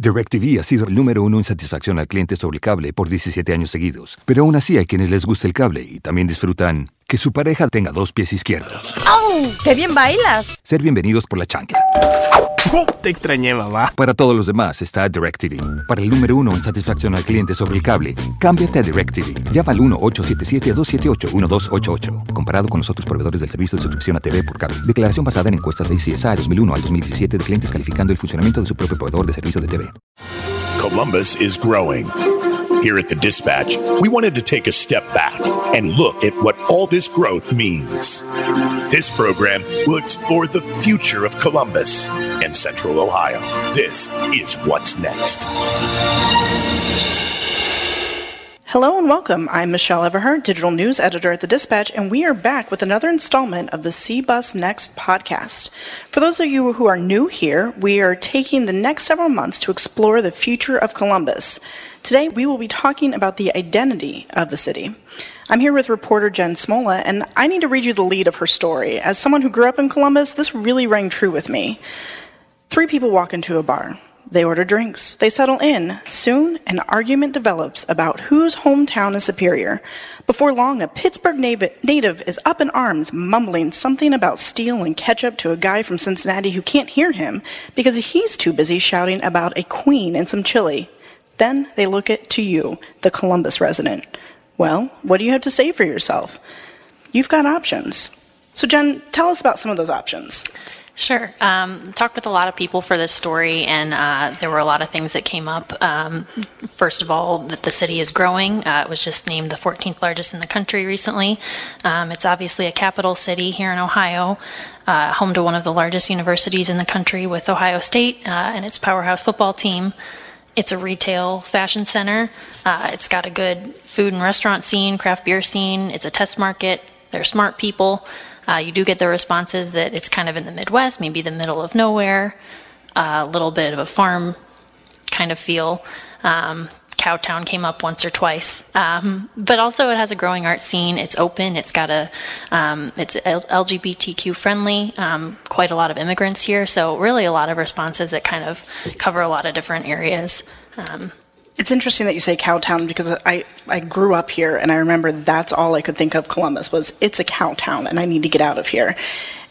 DirecTV ha sido el número uno en satisfacción al cliente sobre el cable por 17 años seguidos. Pero aún así hay quienes les gusta el cable y también disfrutan que su pareja tenga dos pies izquierdos. ¡Oh! ¡Qué bien bailas! Ser bienvenidos por la chancla. Te extrañé, mamá. Para todos los demás está DirecTV. Para el número uno en satisfacción al cliente sobre el cable, cámbiate a DirecTV. Llama al 1-877-278-1288. Comparado con los otros proveedores del servicio de suscripción a TV por cable. Declaración basada en encuestas ACSI 2001 al 2017 de clientes calificando el funcionamiento de su propio proveedor de servicio de TV. Columbus is growing. Here at the Dispatch, we wanted to take a step back and look at what all this growth means. This program will explore the future of Columbus and Central Ohio. This is What's Next. Hello and welcome. I'm Michelle Everhart, digital news editor at The Dispatch, and we are back with another installment of the C-Bus Next podcast. For those of you who are new here, we are taking the next several months to explore the future of Columbus. Today, we will be talking about the identity of the city. I'm here with reporter Jen Smola, and I need to read you the lead of her story. As someone who grew up in Columbus, this really rang true with me. Three people walk into a bar. They order drinks. They settle in. Soon, an argument develops about whose hometown is superior. Before long, a Pittsburgh native is up in arms, mumbling something about steel and ketchup to a guy from Cincinnati who can't hear him because he's too busy shouting about a queen and some chili. Then they look at to you, the Columbus resident. Well, what do you have to say for yourself? You've got options. So, Jen, tell us about some of those options. Sure. Um, talked with a lot of people for this story, and uh, there were a lot of things that came up. Um, first of all, that the city is growing. Uh, it was just named the 14th largest in the country recently. Um, it's obviously a capital city here in Ohio, uh, home to one of the largest universities in the country with Ohio State uh, and its powerhouse football team. It's a retail fashion center. Uh, it's got a good food and restaurant scene, craft beer scene. It's a test market. They're smart people. Uh, you do get the responses that it's kind of in the Midwest, maybe the middle of nowhere, a little bit of a farm kind of feel. Um, Cowtown came up once or twice, um, but also it has a growing art scene. It's open. It's got a, um, it's LGBTQ friendly. Um, quite a lot of immigrants here, so really a lot of responses that kind of cover a lot of different areas. Um, It's interesting that you say Cowtown because I, I grew up here and I remember that's all I could think of Columbus was it's a cow town and I need to get out of here.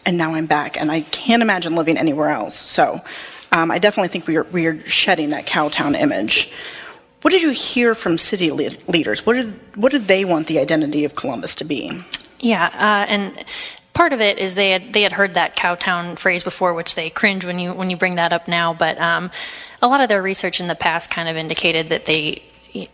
And now I'm back and I can't imagine living anywhere else. So um, I definitely think we are, we are shedding that Cowtown image. What did you hear from city le- leaders? What did, what did they want the identity of Columbus to be? Yeah, uh, and part of it is they had they had heard that cowtown phrase before, which they cringe when you when you bring that up now. But um, a lot of their research in the past kind of indicated that they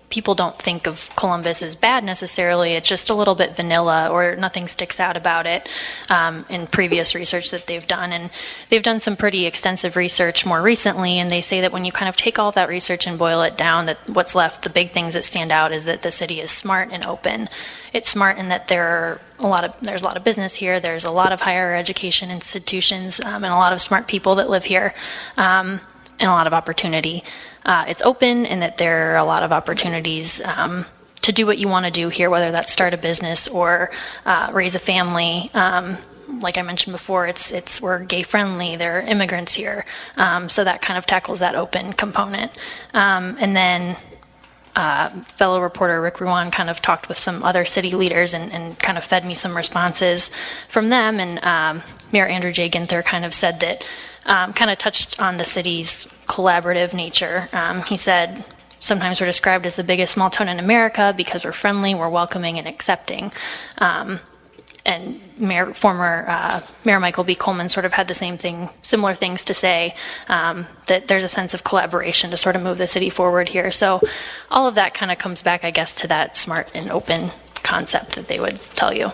people don't think of Columbus as bad necessarily. It's just a little bit vanilla, or nothing sticks out about it um, in previous research that they've done. And they've done some pretty extensive research more recently, and they say that when you kind of take all that research and boil it down, that what's left, the big things that stand out, is that the city is smart and open. It's smart in that there are a lot of there's a lot of business here. There's a lot of higher education institutions um, and a lot of smart people that live here. Um, and a lot of opportunity. Uh, it's open and that there are a lot of opportunities um, to do what you want to do here, whether that's start a business or uh, raise a family. Um, like I mentioned before, it's it's we're gay friendly. There are immigrants here, um, so that kind of tackles that open component. Um, and then uh, fellow reporter Rick Rouan kind of talked with some other city leaders and, and kind of fed me some responses from them. And um, Mayor Andrew J. Ginther kind of said that, um, kind of touched on the city's collaborative nature. Um, he said, Sometimes we're described as the biggest small town in America because we're friendly, we're welcoming, and accepting. Um, and Mayor, former uh, Mayor Michael B. Coleman sort of had the same thing, similar things to say, um, that there's a sense of collaboration to sort of move the city forward here. So all of that kind of comes back, I guess, to that smart and open concept that they would tell you.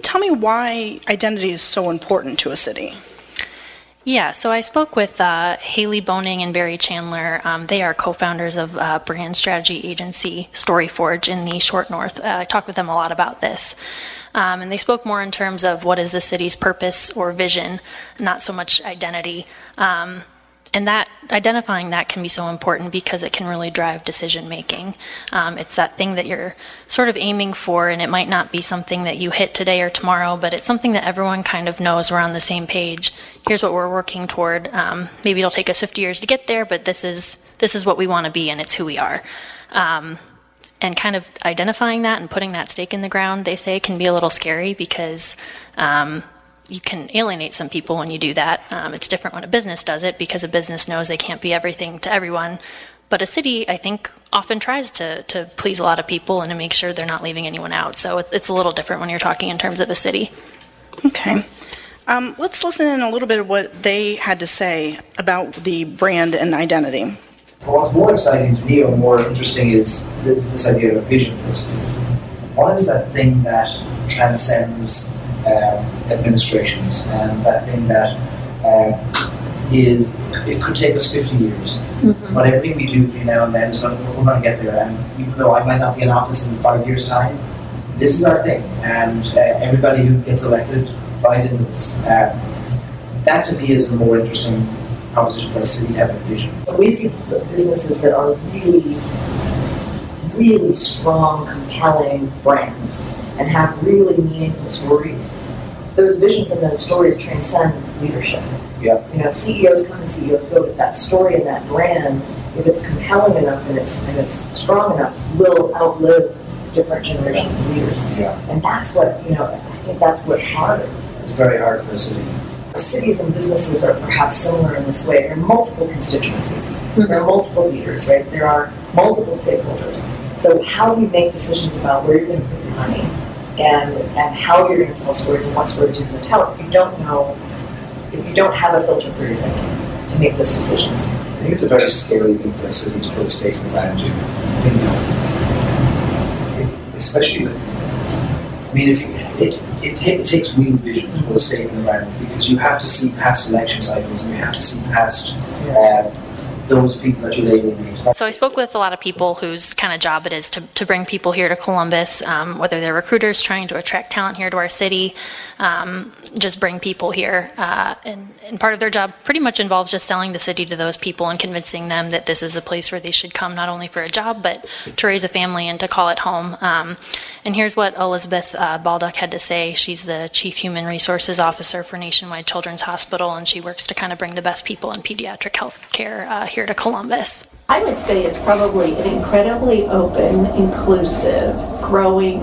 Tell me why identity is so important to a city. Yeah, so I spoke with uh, Haley Boning and Barry Chandler. Um, they are co-founders of uh, brand strategy agency StoryForge in the Short North. Uh, I talked with them a lot about this. Um, and they spoke more in terms of what is the city's purpose or vision, not so much identity. Um, and that identifying that can be so important because it can really drive decision making. Um, it's that thing that you're sort of aiming for, and it might not be something that you hit today or tomorrow, but it's something that everyone kind of knows we're on the same page. Here's what we're working toward. Um, maybe it'll take us 50 years to get there, but this is this is what we want to be, and it's who we are. Um, and kind of identifying that and putting that stake in the ground, they say, can be a little scary because um, you can alienate some people when you do that. Um, it's different when a business does it because a business knows they can't be everything to everyone. But a city, I think, often tries to, to please a lot of people and to make sure they're not leaving anyone out. So it's, it's a little different when you're talking in terms of a city. Okay. Um, let's listen in a little bit of what they had to say about the brand and identity. what's more exciting to me or more interesting is this, this idea of a vision for a city. What is that thing that transcends administrations, and that thing that uh, is it could take us 50 years, mm-hmm. but everything we do between now and then is going to, we're going to get there. And even though I might not be in office in five years' time, this is our thing, and uh, everybody who gets elected buys into this. Uh, that to me is a more interesting proposition for a city to have a vision. We see businesses that are really, really strong, compelling brands and have really meaningful stories, those visions and those stories transcend leadership. Yeah. You know, CEOs come and CEOs go, but that story and that brand, if it's compelling enough and it's and it's strong enough, will outlive different generations of leaders. Yeah. And that's what, you know, I think that's what's hard. It's very hard for a city. Cities and businesses are perhaps similar in this way. There are multiple constituencies. Mm-hmm. There are multiple leaders, right? There are multiple stakeholders. So how do you make decisions about where you're going to put your money? And and how you're going to tell stories and what stories you're going to tell. If you don't know, if you don't have a filter for your thinking to make those decisions. I think it's a very scary thing for a city to put a stake in the ground to think especially I mean, if you, it, it, it, takes real vision to put a stake in the ground because you have to see past election cycles and you have to see past uh, those people that alienating. So I spoke with a lot of people whose kind of job it is to, to bring people here to Columbus, um, whether they're recruiters trying to attract talent here to our city, um, just bring people here. Uh, and, and part of their job pretty much involves just selling the city to those people and convincing them that this is a place where they should come not only for a job, but to raise a family and to call it home. Um, and here's what Elizabeth uh, Baldock had to say. She's the Chief Human Resources Officer for Nationwide Children's Hospital, and she works to kind of bring the best people in pediatric health care uh, here to Columbus. I would say it's probably an incredibly open, inclusive, growing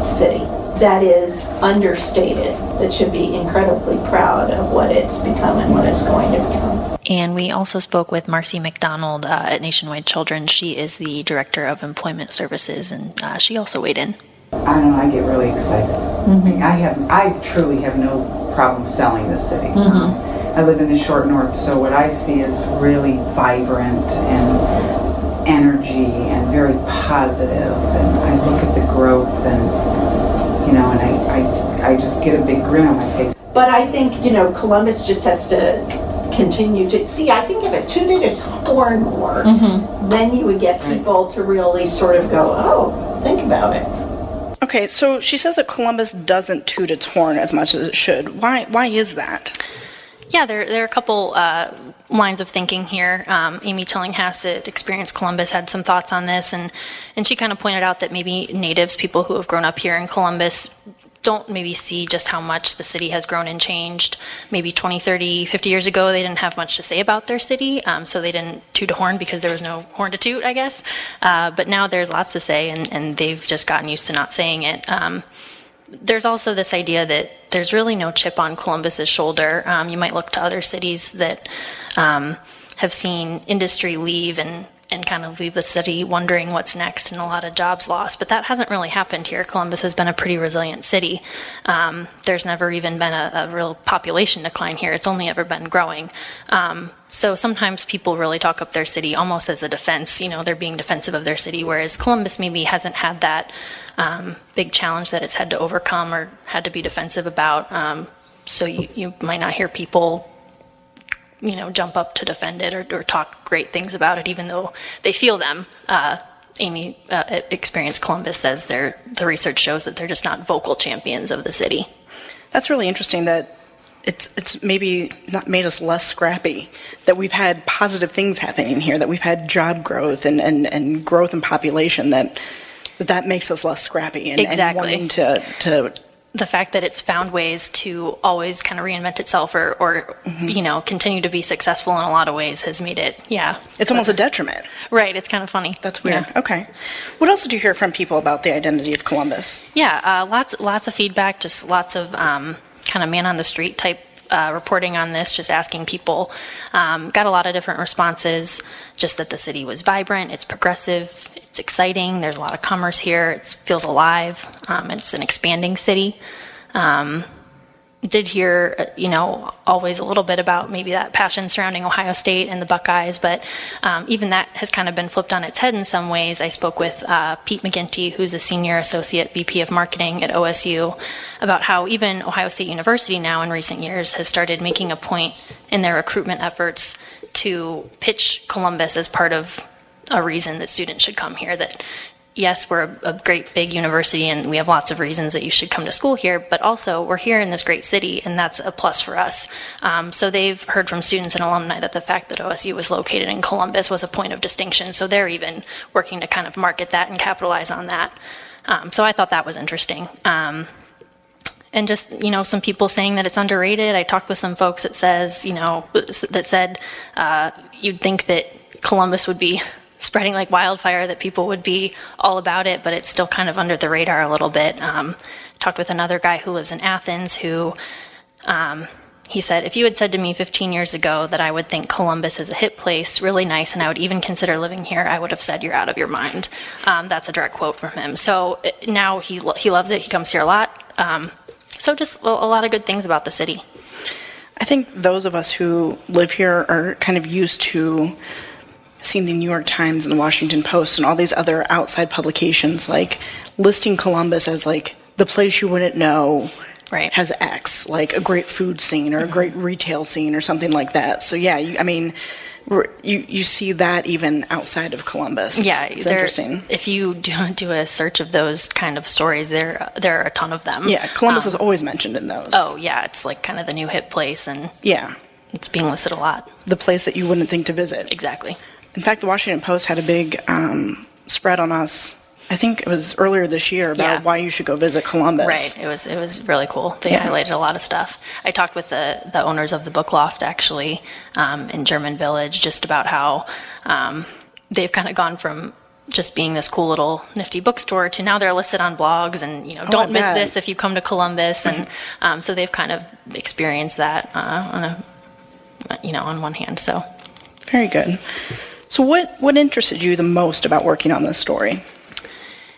city that is understated, that should be incredibly proud of what it's become and what it's going to become. And we also spoke with Marcy McDonald uh, at Nationwide Children. She is the Director of Employment Services, and uh, she also weighed in. I don't know, I get really excited. Mm-hmm. I have, I truly have no problem selling the city. Mm-hmm. I live in the short north, so what I see is really vibrant and energy and very positive. And I look at the growth and you know, and I, I, I just get a big grin on my face. But I think, you know, Columbus just has to continue to see. I think if it tooted its horn more, mm-hmm. then you would get people to really sort of go, oh, think about it. Okay, so she says that Columbus doesn't toot its horn as much as it should. Why? Why is that? Yeah, there, there are a couple uh, lines of thinking here. Um, Amy Tillinghast at Experience Columbus had some thoughts on this, and, and she kind of pointed out that maybe natives, people who have grown up here in Columbus, don't maybe see just how much the city has grown and changed. Maybe 20, 30, 50 years ago, they didn't have much to say about their city, um, so they didn't toot a horn because there was no horn to toot, I guess. Uh, but now there's lots to say, and, and they've just gotten used to not saying it. Um, there's also this idea that there's really no chip on Columbus's shoulder. Um, you might look to other cities that um, have seen industry leave and and kind of leave the city wondering what's next and a lot of jobs lost. But that hasn't really happened here. Columbus has been a pretty resilient city. Um, there's never even been a, a, real population decline here. It's only ever been growing. Um, so sometimes people really talk up their city almost as a defense. You know, they're being defensive of their city, whereas Columbus maybe hasn't had that um, big challenge that it's had to overcome or had to be defensive about. Um, so you, you might not hear people you know, jump up to defend it or, or talk great things about it, even though they feel them. Uh, Amy uh, Columbus says they're, the research shows that they're just not vocal champions of the city. That's really interesting that it's it's maybe not made us less scrappy that we've had positive things happening here that we've had job growth and, and, and growth in population that that makes us less scrappy and, Exactly. and wanting to to the fact that it's found ways to always kind of reinvent itself or, or you know continue to be successful in a lot of ways has made it yeah. It's almost a detriment. Right it's kind of funny. That's weird. Yeah. okay. What else did you hear from people about the identity of columbus? Yeah, uh, lots lots of feedback, just lots of um, kind of man on the street type uh, reporting on this, just asking people. Um, got a lot of different responses. Just that the city was vibrant, it's progressive, it's exciting. There's a lot of commerce here. It feels alive. Um, it's an expanding city. Um, did hear, you know, always a little bit about maybe that passion surrounding Ohio State and the Buckeyes, but um, even that has kind of been flipped on its head in some ways. I spoke with uh, Pete McGinty, who's a senior associate VP of marketing at OSU, about how even Ohio State University now in recent years has started making a point in their recruitment efforts to pitch Columbus as part of a reason that students should come here. That yes, we're a, a great big university and we have lots of reasons that you should come to school here, but also we're here in this great city and that's a plus for us. Um, so they've heard from students and alumni that the fact that OSU was located in Columbus was a point of distinction. So they're even working to kind of market that and capitalize on that. Um, so I thought that was interesting. Um, and just you know some people saying that it's underrated. I talked with some folks that says you know that said uh, you'd think that Columbus would be spreading like wildfire, that people would be all about it, but it's still kind of under the radar a little bit. Um, talked with another guy who lives in Athens who. Um, he said, if you had said to me 15 years ago that I would think Columbus is a hip place, really nice, and I would even consider living here, I would have said you're out of your mind. Um, that's a direct quote from him. So uh, now he, lo- he loves it. He comes here a lot. Um, so just a lot of good things about the city. I think those of us who live here are kind of used to seeing the New York Times and the Washington Post and all these other outside publications like listing Columbus as like the place you wouldn't know right. has X, like a great food scene or a great retail scene or something like that. So yeah, you, I mean, you you see that even outside of Columbus. It's, yeah, it's there- interesting. If you do, do a search of those kind of stories, there there are a ton of them. Yeah, Columbus Um, is always mentioned in those. Oh yeah, it's like kind of the new hip place, and Yeah, it's being listed a lot. the place that you wouldn't think to visit. Exactly. In fact, the Washington Post had a big um, spread on us. I think it was earlier this year about Yeah. why you should go visit Columbus. Right. It was it was really cool. They Yeah. highlighted a lot of stuff. I talked with the the owners of the Book Loft actually um, in German Village just about how um, they've kind of gone from just being this cool little nifty bookstore to now they're listed on blogs and you know Oh, don't miss this if you come to Columbus and um, so they've kind of experienced that uh, on a you know on one hand so Very good. So, what what interested you the most about working on this story?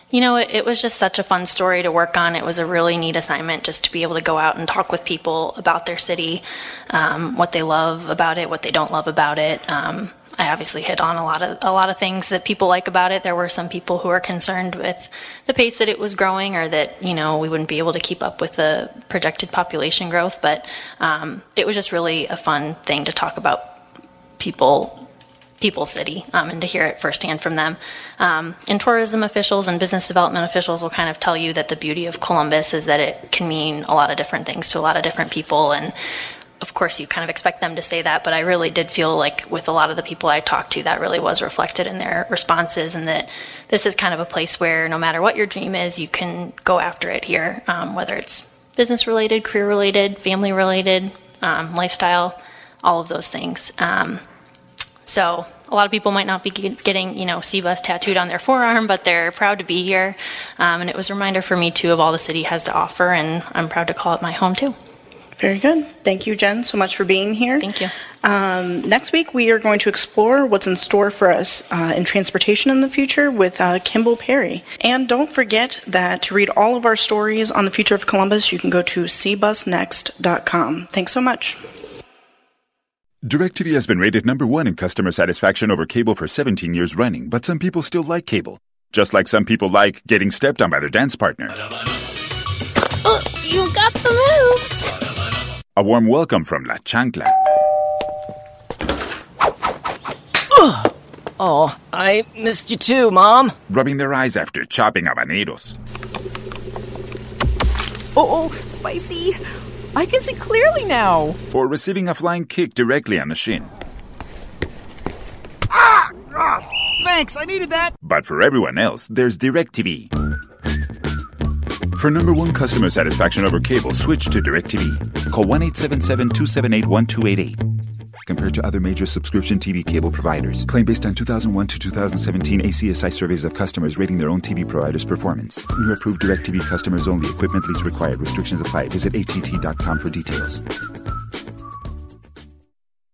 You know, it, it was just such a fun story to work on. It was a really neat assignment just to be able to go out and talk with people about their city, um, what they love about it, what they don't love about it. Um, I obviously hit on a lot of a lot of things that people like about it. There were some people who were concerned with the pace that it was growing, or that you know we wouldn't be able to keep up with the projected population growth. But um, it was just really a fun thing to talk about people People City um, and to hear it firsthand from them. Um, and tourism officials and business development officials will kind of tell you that the beauty of Columbus is that it can mean a lot of different things to a lot of different people. And of course, you kind of expect them to say that, but I really did feel like with a lot of the people I talked to, that really was reflected in their responses, and that this is kind of a place where no matter what your dream is, you can go after it here, um, whether it's business related, career related, family related, um, lifestyle, all of those things. So a lot of people might not be getting, you know, C-Bus tattooed on their forearm, but they're proud to be here. Um, and it was a reminder for me too of all the city has to offer, and I'm proud to call it my home too. Very good. Thank you, Jen, so much for being here. Thank you. Um, next week, we are going to explore what's in store for us uh, in transportation in the future with uh, Kimball Perry. And don't forget that to read all of our stories on the future of Columbus, you can go to cbusnext.com. Thanks so much. DirecTV has been rated number one in customer satisfaction over cable for 17 years running, but some people still like cable. Just like some people like getting stepped on by their dance partner. Oh, you got the moves. A warm welcome from La Chancla. Oh, I missed you too, Mom. Rubbing their eyes after chopping habaneros. Oh, oh, spicy. I can see clearly now. Or receiving a flying kick directly on the shin. Ah! ah! Thanks, I needed that. But for everyone else, there's DirecTV. For number one customer satisfaction over cable, switch to DirecTV. Call 1 877 278 1288. Compared to other major subscription TV cable providers. Claim based on 2001 to 2017 ACSI surveys of customers rating their own TV provider's performance. New approved DirecTV customers only. Equipment lease required. Restrictions apply. Visit att.com for details.